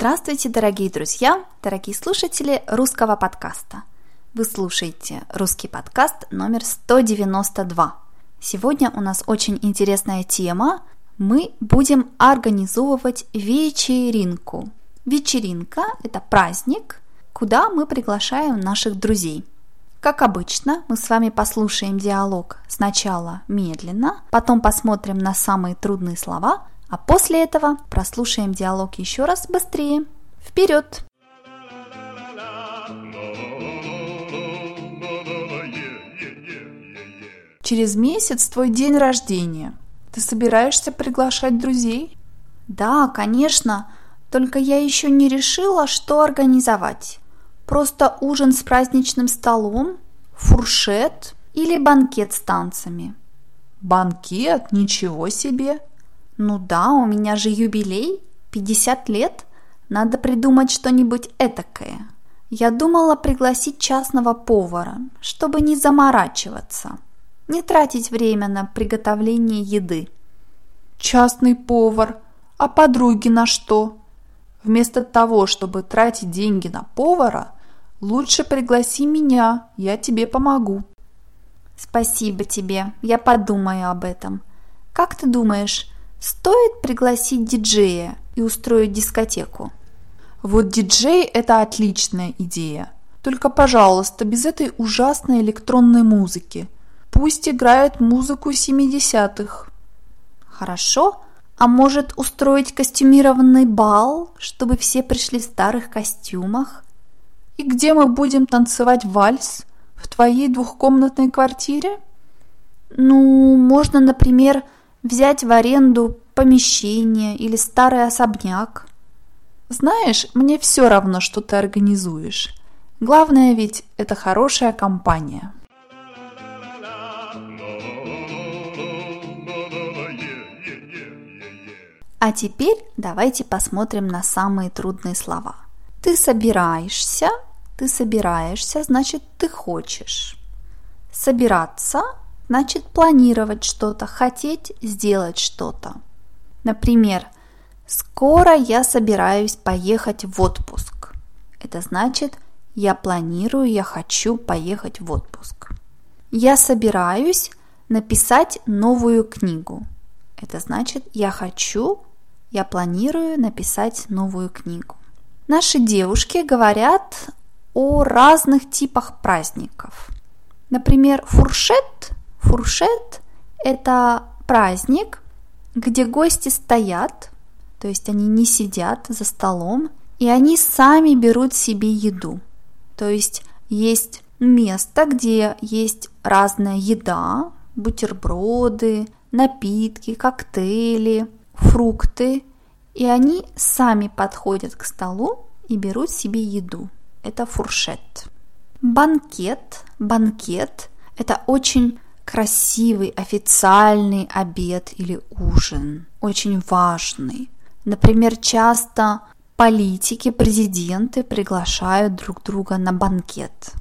Здравствуйте, дорогие друзья, дорогие слушатели русского подкаста. Вы слушаете русский подкаст номер 192. Сегодня у нас очень интересная тема. Мы будем организовывать вечеринку. Вечеринка – это праздник, куда мы приглашаем наших друзей. Как обычно, мы с вами послушаем диалог сначала медленно, потом посмотрим на самые трудные слова, а после этого прослушаем диалог еще раз быстрее. Вперед! Через месяц твой день рождения. Ты собираешься приглашать друзей? Да, конечно. Только я еще не решила, что организовать. Просто ужин с праздничным столом, фуршет или банкет с танцами. Банкет? Ничего себе! Ну да, у меня же юбилей, 50 лет. Надо придумать что-нибудь этакое. Я думала пригласить частного повара, чтобы не заморачиваться, не тратить время на приготовление еды. Частный повар, а подруги на что? Вместо того, чтобы тратить деньги на повара, лучше пригласи меня, я тебе помогу. Спасибо тебе, я подумаю об этом. Как ты думаешь, Стоит пригласить диджея и устроить дискотеку? Вот диджей – это отличная идея. Только, пожалуйста, без этой ужасной электронной музыки. Пусть играет музыку 70-х. Хорошо. А может устроить костюмированный бал, чтобы все пришли в старых костюмах? И где мы будем танцевать вальс? В твоей двухкомнатной квартире? Ну, можно, например, взять в аренду помещение или старый особняк. Знаешь, мне все равно, что ты организуешь. Главное ведь это хорошая компания. А теперь давайте посмотрим на самые трудные слова. Ты собираешься, ты собираешься, значит ты хочешь. Собираться значит планировать что-то, хотеть сделать что-то. Например, скоро я собираюсь поехать в отпуск. Это значит, я планирую, я хочу поехать в отпуск. Я собираюсь написать новую книгу. Это значит, я хочу, я планирую написать новую книгу. Наши девушки говорят о разных типах праздников. Например, фуршет Фуршет – это праздник, где гости стоят, то есть они не сидят за столом, и они сами берут себе еду. То есть есть место, где есть разная еда, бутерброды, напитки, коктейли, фрукты, и они сами подходят к столу и берут себе еду. Это фуршет. Банкет, банкет – это очень красивый официальный обед или ужин, очень важный. Например, часто политики, президенты приглашают друг друга на банкет.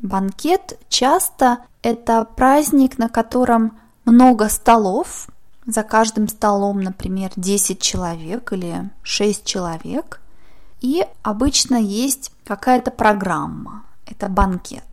Банкет часто это праздник, на котором много столов, за каждым столом, например, 10 человек или 6 человек, и обычно есть какая-то программа, это банкет.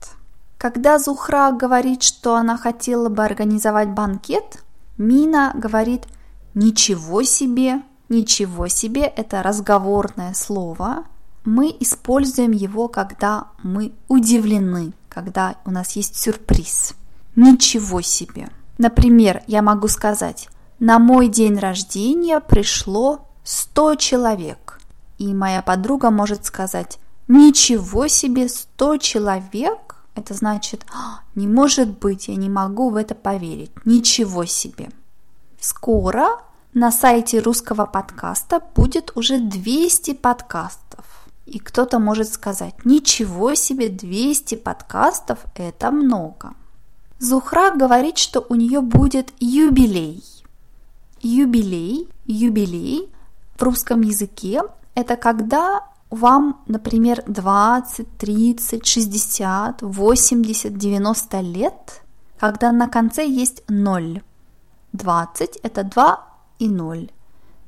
Когда Зухра говорит, что она хотела бы организовать банкет, Мина говорит «ничего себе», «ничего себе» – это разговорное слово. Мы используем его, когда мы удивлены, когда у нас есть сюрприз. Ничего себе. Например, я могу сказать, на мой день рождения пришло 100 человек. И моя подруга может сказать, ничего себе, 100 человек? Это значит, «А, не может быть, я не могу в это поверить. Ничего себе. Скоро на сайте русского подкаста будет уже 200 подкастов. И кто-то может сказать, ничего себе, 200 подкастов – это много. Зухра говорит, что у нее будет юбилей. Юбилей, юбилей в русском языке – это когда вам, например, 20, 30, 60, 80, 90 лет, когда на конце есть 0. 20 – это 2 и 0.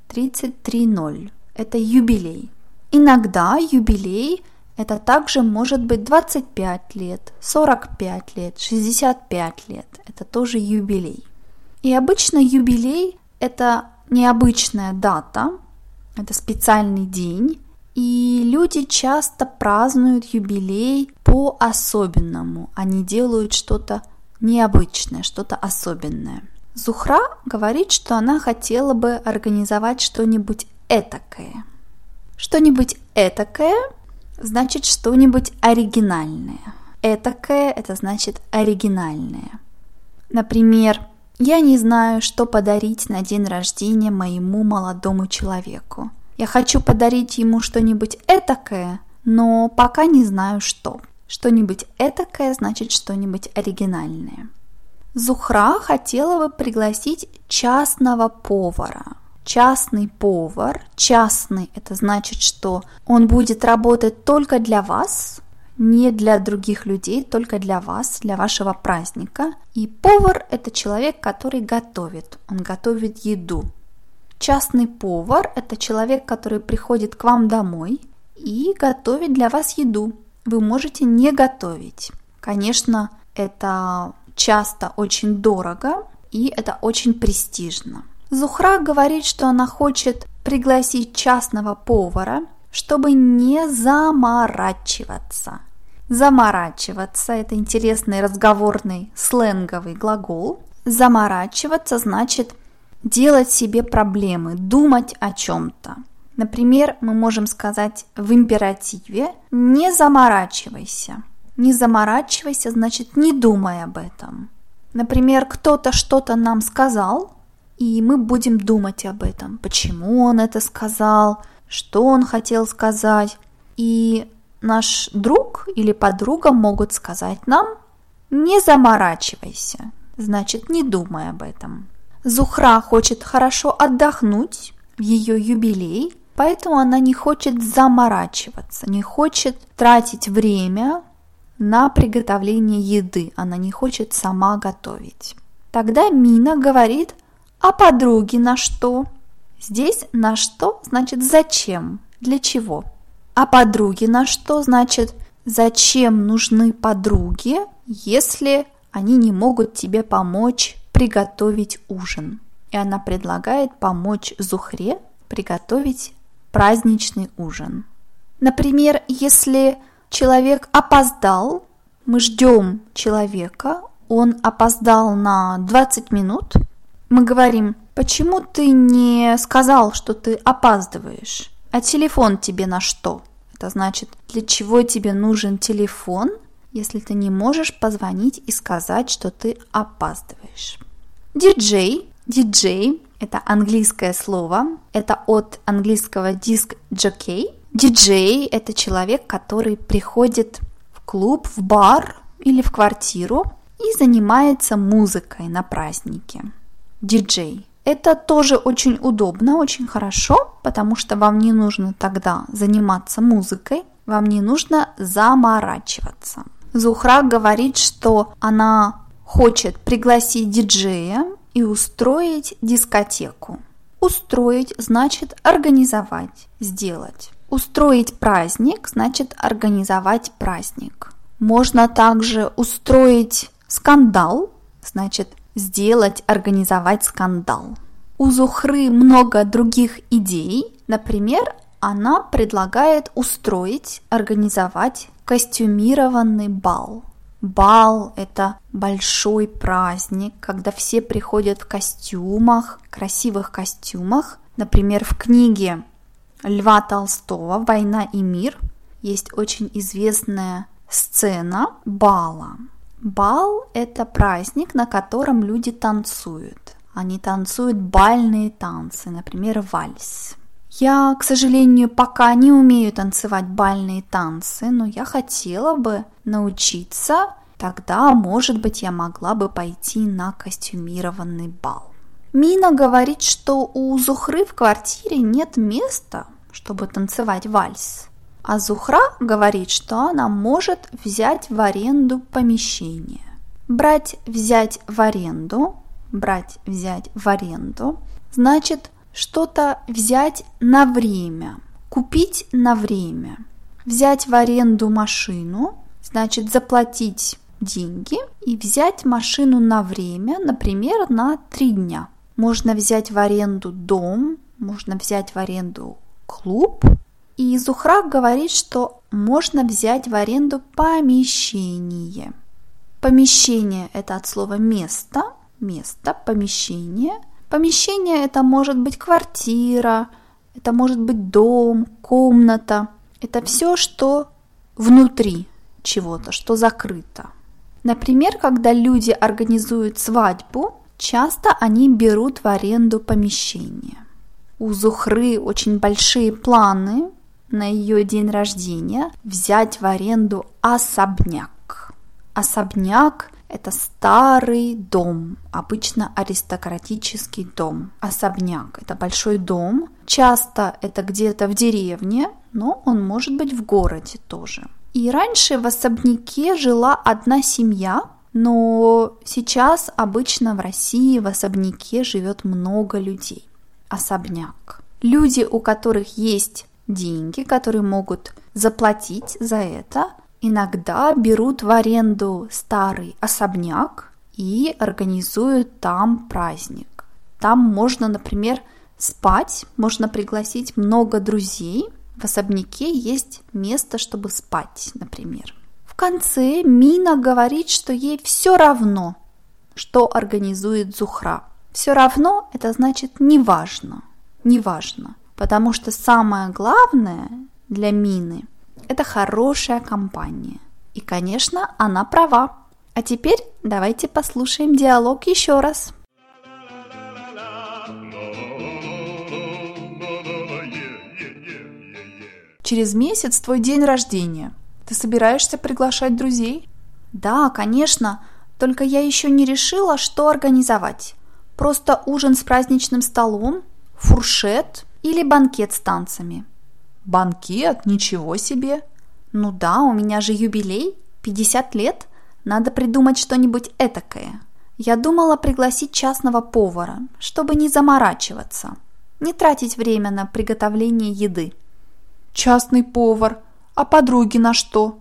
33 – 0. Это юбилей. Иногда юбилей – это также может быть 25 лет, 45 лет, 65 лет. Это тоже юбилей. И обычно юбилей – это необычная дата, это специальный день, и люди часто празднуют юбилей по-особенному. Они делают что-то необычное, что-то особенное. Зухра говорит, что она хотела бы организовать что-нибудь этакое. Что-нибудь этакое значит что-нибудь оригинальное. Этакое – это значит оригинальное. Например, я не знаю, что подарить на день рождения моему молодому человеку. Я хочу подарить ему что-нибудь этакое, но пока не знаю что. Что-нибудь этакое значит что-нибудь оригинальное. Зухра хотела бы пригласить частного повара. Частный повар, частный это значит, что он будет работать только для вас, не для других людей, только для вас, для вашего праздника. И повар это человек, который готовит, он готовит еду. Частный повар – это человек, который приходит к вам домой и готовит для вас еду. Вы можете не готовить. Конечно, это часто очень дорого и это очень престижно. Зухра говорит, что она хочет пригласить частного повара, чтобы не заморачиваться. Заморачиваться – это интересный разговорный сленговый глагол. Заморачиваться значит – делать себе проблемы, думать о чем-то. Например, мы можем сказать в императиве «не заморачивайся». Не заморачивайся, значит, не думай об этом. Например, кто-то что-то нам сказал, и мы будем думать об этом. Почему он это сказал, что он хотел сказать. И наш друг или подруга могут сказать нам «не заморачивайся», значит, не думай об этом. Зухра хочет хорошо отдохнуть в ее юбилей, поэтому она не хочет заморачиваться, не хочет тратить время на приготовление еды, она не хочет сама готовить. Тогда Мина говорит, а подруги на что? Здесь на что значит зачем, для чего. А подруги на что значит зачем нужны подруги, если они не могут тебе помочь приготовить ужин. И она предлагает помочь Зухре приготовить праздничный ужин. Например, если человек опоздал, мы ждем человека, он опоздал на 20 минут, мы говорим, почему ты не сказал, что ты опаздываешь? А телефон тебе на что? Это значит, для чего тебе нужен телефон, если ты не можешь позвонить и сказать, что ты опаздываешь. Диджей. Диджей – это английское слово. Это от английского диск джокей. Диджей – это человек, который приходит в клуб, в бар или в квартиру и занимается музыкой на празднике. Диджей. Это тоже очень удобно, очень хорошо, потому что вам не нужно тогда заниматься музыкой, вам не нужно заморачиваться. Зухра говорит, что она хочет пригласить диджея и устроить дискотеку. Устроить значит организовать, сделать. Устроить праздник значит организовать праздник. Можно также устроить скандал, значит сделать, организовать скандал. У Зухры много других идей. Например, она предлагает устроить, организовать костюмированный бал. Бал – это большой праздник, когда все приходят в костюмах, красивых костюмах. Например, в книге Льва Толстого «Война и мир» есть очень известная сцена бала. Бал – это праздник, на котором люди танцуют. Они танцуют бальные танцы, например, вальс. Я, к сожалению, пока не умею танцевать бальные танцы, но я хотела бы научиться, тогда, может быть, я могла бы пойти на костюмированный бал. Мина говорит, что у Зухры в квартире нет места, чтобы танцевать вальс. А Зухра говорит, что она может взять в аренду помещение. Брать, взять в аренду, брать, взять в аренду, значит что-то взять на время, Купить на время. Взять в аренду машину, значит заплатить деньги и взять машину на время, например, на три дня. Можно взять в аренду дом, можно взять в аренду клуб. И Зухра говорит, что можно взять в аренду помещение. Помещение – это от слова место, место, помещение. Помещение – это может быть квартира, это может быть дом, комната. Это все, что внутри чего-то, что закрыто. Например, когда люди организуют свадьбу, часто они берут в аренду помещение. У Зухры очень большие планы на ее день рождения взять в аренду особняк. Особняк – это старый дом, обычно аристократический дом. Особняк – это большой дом, часто это где-то в деревне, но он может быть в городе тоже. И раньше в особняке жила одна семья, но сейчас обычно в России в особняке живет много людей. Особняк. Люди, у которых есть деньги, которые могут заплатить за это, иногда берут в аренду старый особняк и организуют там праздник. Там можно, например, спать, можно пригласить много друзей – в особняке есть место, чтобы спать, например. В конце Мина говорит, что ей все равно, что организует Зухра. Все равно это значит неважно, неважно, потому что самое главное для Мины – это хорошая компания. И, конечно, она права. А теперь давайте послушаем диалог еще раз. Через месяц твой день рождения. Ты собираешься приглашать друзей? Да, конечно. Только я еще не решила, что организовать. Просто ужин с праздничным столом, фуршет или банкет с танцами. Банкет? Ничего себе! Ну да, у меня же юбилей, 50 лет. Надо придумать что-нибудь этакое. Я думала пригласить частного повара, чтобы не заморачиваться, не тратить время на приготовление еды частный повар, а подруги на что?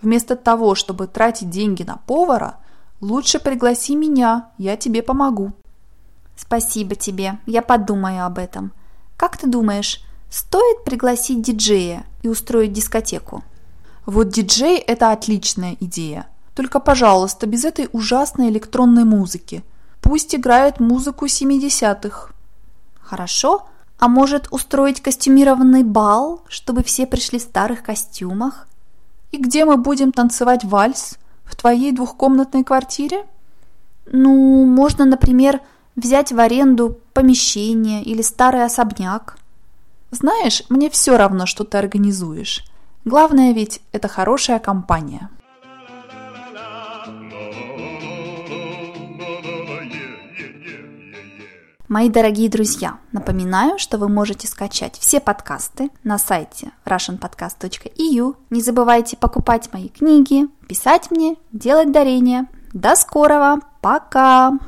Вместо того, чтобы тратить деньги на повара, лучше пригласи меня, я тебе помогу. Спасибо тебе, я подумаю об этом. Как ты думаешь, стоит пригласить диджея и устроить дискотеку? Вот диджей – это отличная идея. Только, пожалуйста, без этой ужасной электронной музыки. Пусть играет музыку 70-х. Хорошо, а может устроить костюмированный бал, чтобы все пришли в старых костюмах? И где мы будем танцевать вальс? В твоей двухкомнатной квартире? Ну, можно, например, взять в аренду помещение или старый особняк. Знаешь, мне все равно, что ты организуешь. Главное ведь это хорошая компания. Мои дорогие друзья, напоминаю, что вы можете скачать все подкасты на сайте russianpodcast.eu. Не забывайте покупать мои книги, писать мне, делать дарения. До скорого, пока!